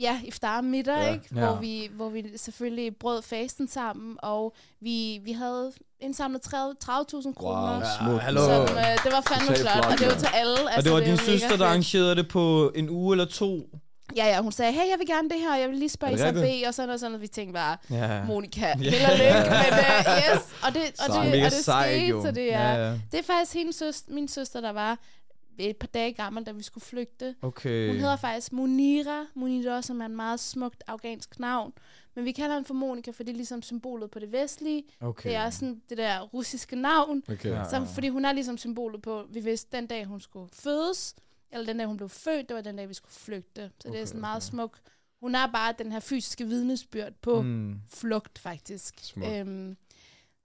Ja, iftar middag, Ja. ja. ikke? Ja. Hvor, vi, hvor vi selvfølgelig brød fasten sammen, og vi, vi havde indsamlet 30 30.000 kroner. Wow, Ja, smukt. hallo. Som, øh, det var fandme flot, flot, og det var ja. til alle. Altså, Og det var er din mega søster, der arrangerede det på en uge eller to. Ja, ja, hun sagde, hey, jeg vil gerne det her, og jeg vil lige spørge det Isabel, og sådan og sådan, og vi tænkte bare, Ja. Monika, Ja. held og lykke, men uh, yes, og det, og det, og det sejt, skete, jo. så det er, Ja, ja. det er faktisk hendes søster, min søster, der var et par dage gammel, da vi skulle flygte. Okay. Hun hedder faktisk Munira, Munira, som er en meget smukt afghansk navn. Men vi kalder hende for Monika, for det er ligesom symbolet på det vestlige. okay. Det er sådan det der russiske navn. Okay. Så, fordi hun er ligesom symbolet på, vi vidste, den dag hun skulle fødes, eller den dag hun blev født, det var den dag, vi skulle flygte. Så okay, det er Okay, sådan meget okay. smuk. Hun er bare den her fysiske vidnesbyrd på mm. Flugt, faktisk. Smukt. Øhm,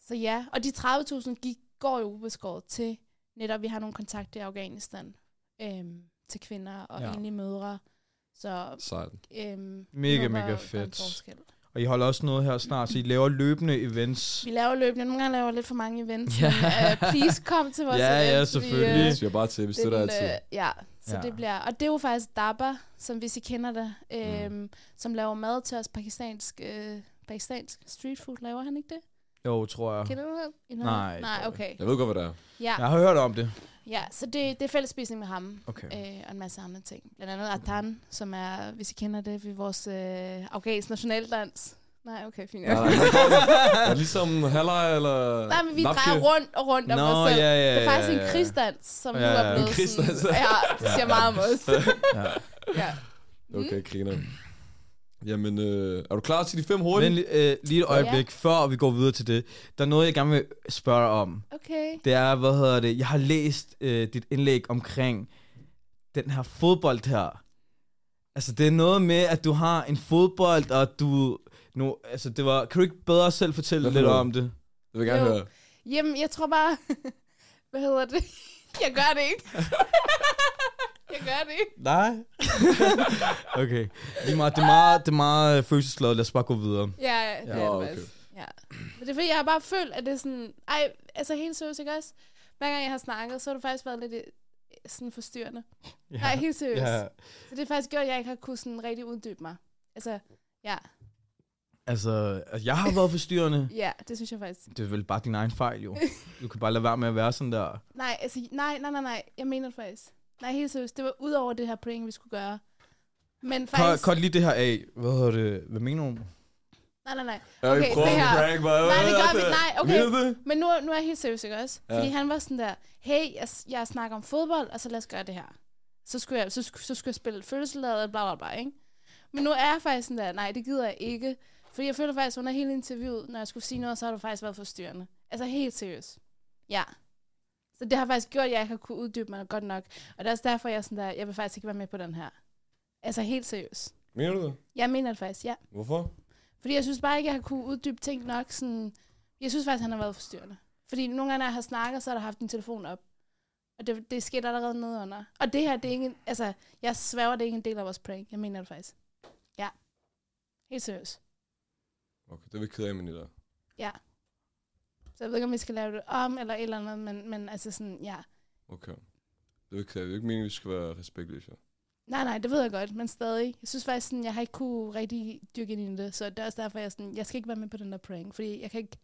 så ja, og de 30.000 gik, går jo ubeskåret til, netop vi har nogle kontakter i Afghanistan, øhm, til kvinder og Ja. ja. enlige mødre. Så Sejt. øhm, Mega, håber, mega fedt. forskel. Og I holder også noget her snart, så I laver løbende events. Vi laver løbende, nogle gange laver vi lidt for mange events, Ja. ja. men uh, please kom til vores Ja, ja, events. Vi, selvfølgelig. øh, Det siger bare til, vi støtter altid. øh, ja, så Ja. ja. det bliver... Og det er jo faktisk Dabba, som hvis I kender det, øhm, mm. som laver mad til os pakistansk, øh, pakistansk street food. Laver han ikke det? Jo, tror jeg. Kender du ham? I noget? Nej, Nej, jeg okay. Jeg ved godt, hvad det er. Ja, Jeg har hørt om det. ja så det, det er fællesspisning med ham. Okay. Øh, og en masse andre ting. Blandt andet Atan, som er, hvis I kender det, ved vores øh, afghansk nationaldans. Nej, okay, fint. Nej, nej, nej. Er ligesom halvleg eller... Nej, men vi napke? drejer rundt og rundt om Nå, os selv. ja, ja, det er faktisk ja, en ja. krigsdans, som Ja, nu ja. er blevet En sådan... Ja, det siger meget om os. Ja. ja. Okay, griner. Jamen, øh, er du klar til de fem hurtige? Men øh, lige et øjeblik, ja. før vi går videre til det. Der er noget, jeg gerne vil spørge om. Okay. Det er, hvad hedder det, jeg har læst øh, dit indlæg omkring den her fodbold her. Altså, det er noget med, at du har en fodbold, og du... Nu, altså, det var... Kan du ikke bedre selv fortælle lidt om det? Det vil jeg gerne Jo. høre. Jamen, jeg tror bare... Hvad hedder det? Jeg gør det ikke. jeg gør det ikke. Nej. okay. Lige meget, det er meget, det er meget øh, følelsesladet. Lad os bare gå videre. Ja, ja, det Ja, er det okay. faktisk. Ja. Men det er fordi, jeg har bare følt, at det er sådan... Ej, altså helt seriøst, ikke også? Hver gang jeg har snakket, så har det faktisk været lidt øh, sådan forstyrrende. Ja. Nej, helt seriøst. Ja. Så det har faktisk gjort, at jeg ikke har kunnet sådan rigtig uddybe mig. Altså, ja. Altså, altså, jeg har været forstyrrende. Ja, det synes jeg faktisk. Det er vel bare din egen fejl, jo. Du kan bare lade være med at være sådan der. Nej, altså, nej, nej, nej, nej. Jeg mener det faktisk. Nej, helt seriøst. Det var ud over det her prank, vi skulle gøre. Men faktisk... kort lige det her af. Hvad hedder det? Hvad mener du? Nej, nej, nej. Okay, en her. prank? Nej, det gør vi. Nej, okay. Det? Men nu, nu er jeg helt seriøs, ikke også? Ja. Fordi han var sådan der, hey, jeg, jeg snakker om fodbold, og så lad os gøre det her. Så skulle jeg, så, skulle- så skulle jeg spille følelseladet, bla bla bla, ikke? Men nu er jeg faktisk sådan der, nej, det gider jeg ikke. Fordi jeg føler faktisk, under hele interviewet, når jeg skulle sige noget, så har du faktisk været forstyrrende. Altså helt seriøst. Ja. Så det har faktisk gjort, at jeg ikke har kunne uddybe mig godt nok. Og det er også derfor, jeg er sådan der, jeg vil faktisk ikke være med på den her. Altså helt seriøst. Mener du det? Jeg mener det faktisk, ja. Hvorfor? Fordi jeg synes bare ikke, jeg har kunne uddybe ting nok. Sådan, jeg synes faktisk, han har været forstyrrende. Fordi nogle gange, når jeg har snakket, så har der haft din telefon op. Og det, det er sket allerede nede under. Og det her, det er ikke altså, jeg sværger, det er ikke en del af vores prank. Jeg mener det faktisk. Ja. Helt seriøst. Okay, det er vi ked af, Manila. Ja. Så jeg ved ikke, om vi skal lave det om, eller et eller andet, men, men altså sådan, ja. Okay. Det er. Det er ikke meningen, at vi skal være respektløse. Nej, nej, det ved jeg godt, men stadig. Jeg synes faktisk, sådan, jeg har ikke kunne rigtig dyrke ind i det, så det er også derfor, jeg, sådan, jeg skal ikke være med på den der prank, fordi jeg kan ikke...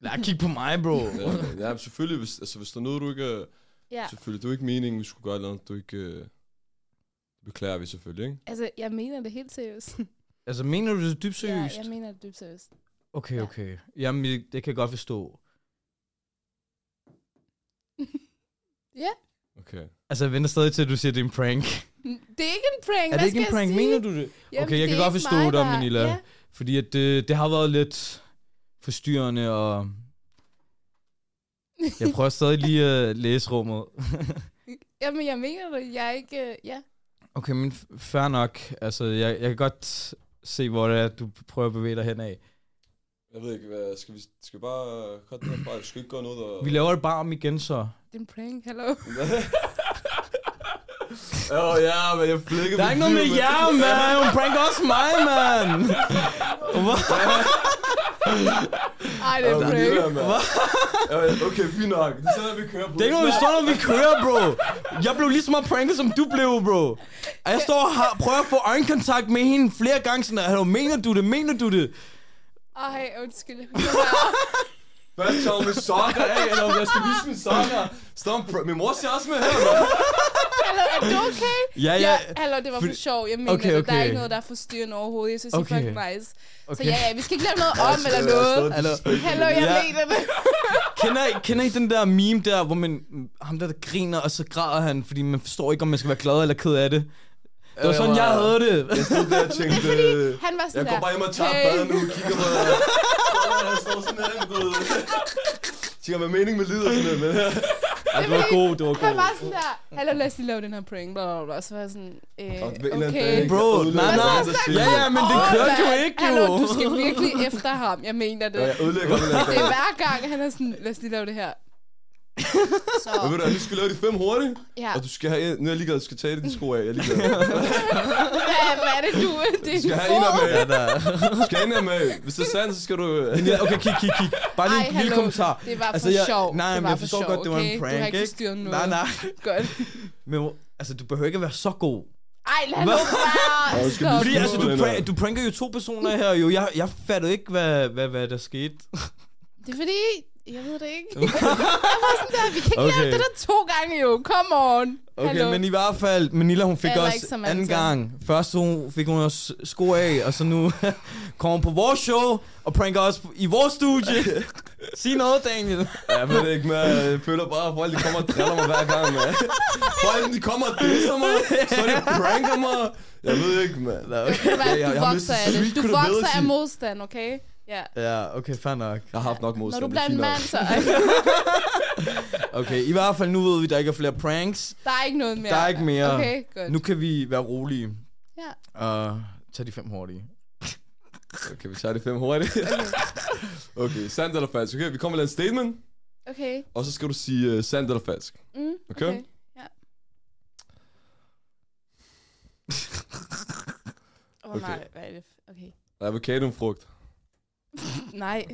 Lad kigge på mig, bro. Ja, ja, selvfølgelig, hvis, altså, hvis der er noget, du ikke... er- Ja, Selvfølgelig, det er jo ikke meningen, vi skulle gøre noget, du ikke... øh, beklager vi selvfølgelig, ikke? altså, jeg mener det helt seriøst. altså, mener du det dybt ja, seriøst? jeg mener det dybt seriøst. Okay, Ja. okay. Jamen, det det kan jeg godt forstå. ja, Okay. Altså, jeg venter stadig til, at du siger, at det er en prank. det er ikke en prank, er det ikke en prank? jeg sige? Mener du det? Jamen, Okay, jeg det kan godt forstå dig, der- Manila. Ja, Fordi at det, det har været lidt forstyrrende, og jeg prøver stadig lige at læse rummet. jamen, jeg mener det. Jeg er ikke... øh, Ja. Okay, men fair nok. Altså, jeg, jeg kan godt se, hvor det er, du prøver at bevæge dig henad. Jeg ved ikke, hvad... Skal vi, skal vi bare cut den herfra? Skal vi ikke gøre noget, der... Vi laver det bare om igen, så. Det er en prank, hallo. Åh, oh, ja, men jeg flækkede Der er ikke noget med jer, mand! Hun pranker også mig, mand! Ej, det er prank. Hvad? Okay, fint nok. Det er sådan, vi kører på. Det er ikke noget, vi står, når vi kører, bro. Jeg blev lige så meget pranket, som du blev, bro. Og jeg står og har, prøver at få øjenkontakt med hende flere gange, sådan "Hallo, mener du det, mener du det? Ej, undskyld. Hvad jeg med sokker af, eller jeg skal vise mine sokker? Stop, min mor ser også med her, man. hallo, er det okay? Ja, ja. Ja, hallo, det var for sjov. Jeg mener, Okay, okay, der er ikke noget, der er forstyrrende overhovedet. Jeg synes, det Okay. er fucking nice. Okay. Så ja, ja, vi skal ikke lave noget om eller det er noget. Hallo. Hallo, jeg Ja. mener det. Kender I, kender I den der meme der, hvor man, ham der, der griner, og så græder han, fordi man forstår ikke, om man skal være glad eller ked af det? Det var Jeg sådan, var- jeg havde det. Jeg stod der og tænkte, øh, Han var sådan jeg går bare hjem og tager hey. bad nu, kigger på Jeg står sådan her, du ved. Tænker, hvad mening med livet og sådan noget, men her. Ja, det var god, det var Han god. var sådan der, hallo, lad os lige lave den her prank, bla, bla, bla. Så var jeg sådan, øh, okay. Bro, nej, nej. det, Ja, ja, men det kørte jo ikke, Hallo, jo. du skal virkelig efter ham. Jeg mener det. Ja, jeg ødelægger her Det er hver gang, han er sådan, lad os lige lave det her. Så, Og ved du, du skal lave de fem hurtigt, ja. og du skal have, nu er jeg ligeglad, du skal tage dine sko af, jeg er ligeglad. Hvad, hvad er det, du Det er Du skal en have en af med. Ja, der. Du skal have en af med. Hvis det er sandt, så skal du... Ja, okay, kig, kig, kig. Bare lige Ej, en lille hallo. kommentar. Det var for Altså, jeg- sjov. nej, men jeg for forstår sjov, godt, det var en okay? prank, Du har ikke ikke? forstyrret noget. Nej, nej. Godt. Men altså, du behøver ikke at være så god. Ej, lad nu være. Stop. Fordi altså, du, er- du pranker jo to personer her, jo. Jeg, jeg fattede ikke, hvad, hvad, hvad der skete. Det er fordi, jeg ved det ikke. jeg var sådan der, vi kan ikke Okay. lave det der to gange jo. Come on. Okay, Hallo. men i hvert fald, Manila, hun fik også anden gang. Først hun fik hun også sko af, og så nu kommer hun på vores show og pranker os i vores studie. Sig noget, Daniel. Jeg ved det ikke, men jeg føler bare, at folk de kommer og driller mig hver gang, man. Folk de kommer og disser mig, så de pranker mig. Jeg ved ikke, man. Ved du Jeg- jeg du vokser af det. Du vokser af modstand, okay? Ja. Ja, okay, fair nok. Jeg har haft nok modstand. Når du bliver er en mand, så Okay, i hvert fald nu ved vi, at der ikke er flere pranks. der er ikke noget mere. Der er ikke mere. Okay, godt. Nu kan vi være rolige Ja. og tage de fem hurtige. Okay, vi tager de fem hurtigt. Okay, sandt eller falsk. Okay, vi kommer med en statement, Okay. og så skal du sige uh, sandt eller falsk. Mm, Okay. okay. Ja. Åh oh, Okay. nej, hvad er det? Okay. Avocado en frugt. Nej,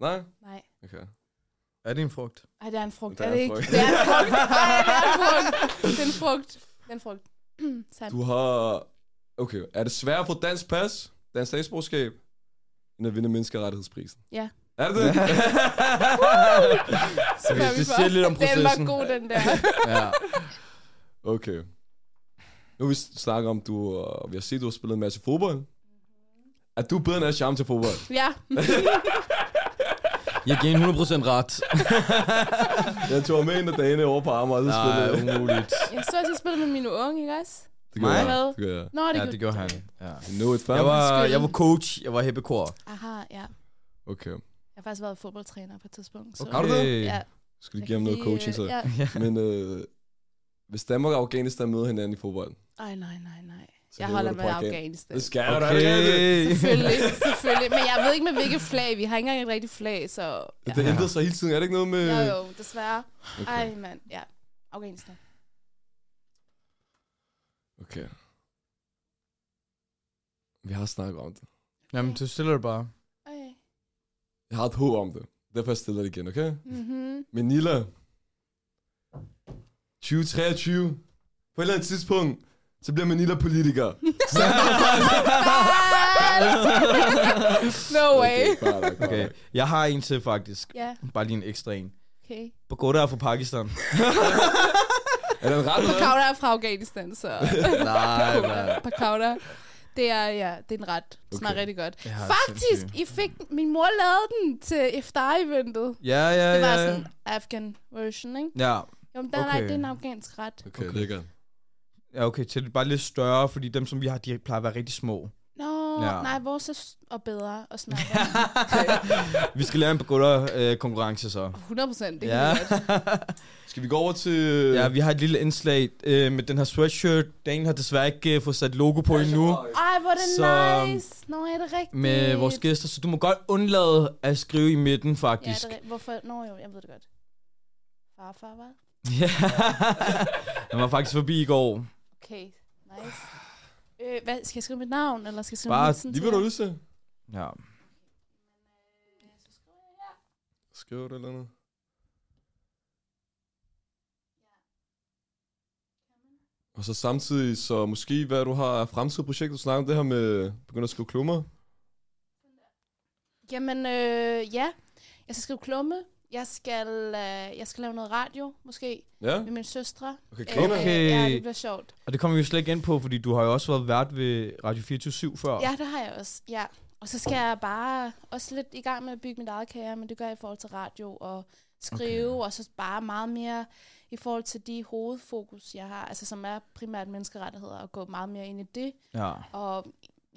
Nej? nej. Okay. Er det en frugt? Ej, det er en frugt. Det er er det en ikke? frugt. Det er en frugt. Ej, det er en frugt. Det er en frugt. Det er en frugt. Sandt. Du har... Okay, er det svært at få dansk pas, dansk statsborgerskab, end at vinde menneskerettighedsprisen? Ja. Er det det? Okay, det siger lidt om Den processen. var god, den der. Ja. Okay. Nu vi snakket om, du, uh, vi har set, at du har spillet en masse fodbold. Er du bedre end Asham til fodbold? Ja. Jeg giver en 100% ret. Jeg tog med en af dagene over på Amager, og så Nej, spillede jeg. umuligt. Jeg så også, jeg spillede med mine unge, ikke også? Det gør Mig? jeg. Det gør jeg. Nå, det, Ja, det gjorde han. Ja. Know it. Jeg var, jeg var coach, jeg var heppekor. Aha, ja. Okay. Jeg har faktisk været fodboldtræner på et tidspunkt. Så. Har du det? Ja. Skal du jeg give ham noget coaching så? Ja. Men øh, hvis Danmark og Afghanistan møder hinanden i fodbold, Ej, nej, nej, nej. Så Jeg holder med Afghanistan. det skal okay. du Okay. Selvfølgelig, selvfølgelig. Men jeg ved ikke med hvilket flag. Vi har ikke engang et rigtigt flag, så... Ja. Det ændrer sig hele tiden, er det ikke noget med... Jo, jo, desværre. Okay. Ej, mand. Ja. Afghanistan. okay. Vi har snakket om det. Jamen, du stiller det bare. Okay. Jeg har et håb om det. Derfor jeg stiller det igen, okay? Mhm. Manila. 2023. På et eller andet tidspunkt, så bliver Manila politiker. no way. Okay, nok. jeg har en til faktisk. Ja, Bare lige en ekstra en. okay. Pagoda er fra Pakistan. Er den ret? Pakauda er fra Afghanistan, så... nej, nej. Pakauda. Det er, ja, det er en ret. Det smager Okay. rigtig godt. Ja, Faktisk, sindssygt. I fik... Min mor lavede den til iftar-eventet. Ja, ja, Det var ja. sådan Afghan version, ikke? Ja, Jo, men der Okay. okay. det er en afghansk ret. Okay, Okay. lækkert. Ja, okay, til det bare lidt større, fordi dem, som vi har, de plejer at være rigtig små. Nå, Ja. ja. nej, vores er og bedre at snakke Vi skal lave en Pagoda-konkurrence så. om. 100 procent, det Ja. kan vi godt. Skal vi gå over til... ja, vi har et lille indslag øh, med den her sweatshirt. Daniel har desværre ikke øh, fået sat logo på endnu Ej, hvor er det Så, nice. Nå, er det rigtigt? med vores gæster, så du må godt undlade at skrive i midten, Ja, faktisk. det er, hvorfor? Nå jo, jeg ved det godt. Farfar, hvad? Ja, han var faktisk forbi i går. Okay, nice. Øh, hvad, skal jeg skrive mit navn, eller skal jeg skrive Bare hilsen Lige til hvad du lyst til. Ja. Skriv det eller andet. Og så samtidig, så måske hvad du har af fremtidige projekter, du snakker om det her med begynde at skrive klummer. Jamen, øh, ja. Jeg skal skrive klumme. Jeg skal, øh, jeg skal lave noget radio, måske, Ja? med min søstre. Okay, Øh, griner. Okay. Ja, det bliver sjovt. Og det kommer vi jo slet ikke ind på, fordi du har jo også været vært ved Radio 24 før. Ja, det har jeg også, ja. Og så skal jeg bare også lidt i gang med at bygge mit eget karriere, men det gør jeg i forhold til radio og skrive, okay. og så bare meget mere i forhold til de hovedfokus, jeg har, altså som er primært menneskerettigheder, og gå meget mere ind i det. ja. Og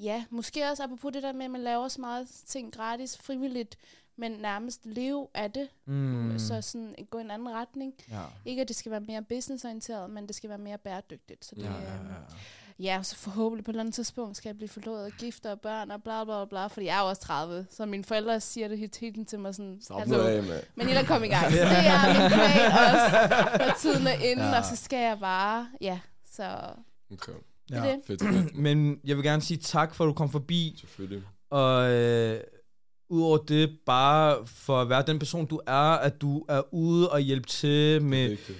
ja, måske også apropos det der med, at man laver så meget ting gratis, frivilligt, men nærmest leve af det, Mm. så sådan gå i en anden retning. ja. Ikke at det skal være mere businessorienteret, men det skal være mere bæredygtigt. Så det, Ja, ja, ja, ja. ja, så forhåbentlig på et eller andet tidspunkt skal jeg blive forlovet og gift og børn og bla bla bla, fordi jeg er jo også 30, så mine forældre siger det hele tiden til mig sådan, Slap nu af, mand. men I er kom i gang. Så det er min plan også, når tiden er inde, Ja. ja. og så skal jeg bare, ja, så Okay, det er Ja. det. fedt, fedt. Men jeg vil gerne sige tak for, at du kom forbi. Selvfølgelig. Og øh, udover det, bare for at være den person, du er, at du er ude og hjælpe til med Vigtigt.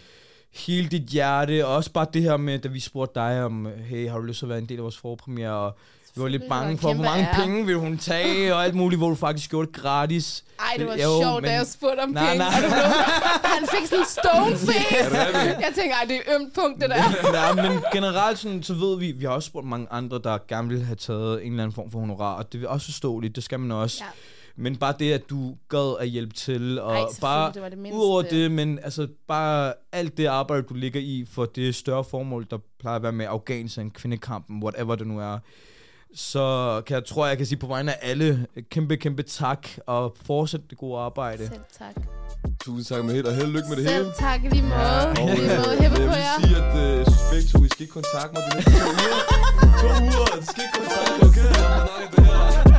hele dit hjerte, og også bare det her med, da vi spurgte dig om, hey, har du lyst til at være en del af vores forpremiere, og vi var lidt bange for, hvor mange ære. penge ville hun tage, og alt muligt, hvor du faktisk gjorde det gratis. Ej, det var Jo, sjovt, men- da jeg spurgte om Nej, penge, nej. og du blev, han fik sådan en stone face. Jeg tænker, ej, det er ømt punkt, det der. ja, men generelt sådan, så ved vi, vi har også spurgt mange andre, der gerne ville have taget en eller anden form for honorar, og det er også forståeligt, det skal man også. Ja. Men bare det, at du gad at hjælpe til, og Ej, bare det var det mindste. Udover det, men altså bare alt det arbejde, du ligger i for det større formål, der plejer at være med Afghanistan, kvindekampen, whatever det nu er, så kan jeg tror, jeg kan sige på vegne af alle, kæmpe, kæmpe tak, og fortsæt det gode arbejde. Selv tak. Tusind tak med helt, og held og lykke med det hele. Selv tak lige måde. Ja, Og, lige øh, måde. Hæppe jeg på vil jer. sige, at øh, jeg synes begge to, I skal ikke kontakte mig de næste to uger. To uger, I skal ikke kontakte mig, okay? Jeg har nok af det her.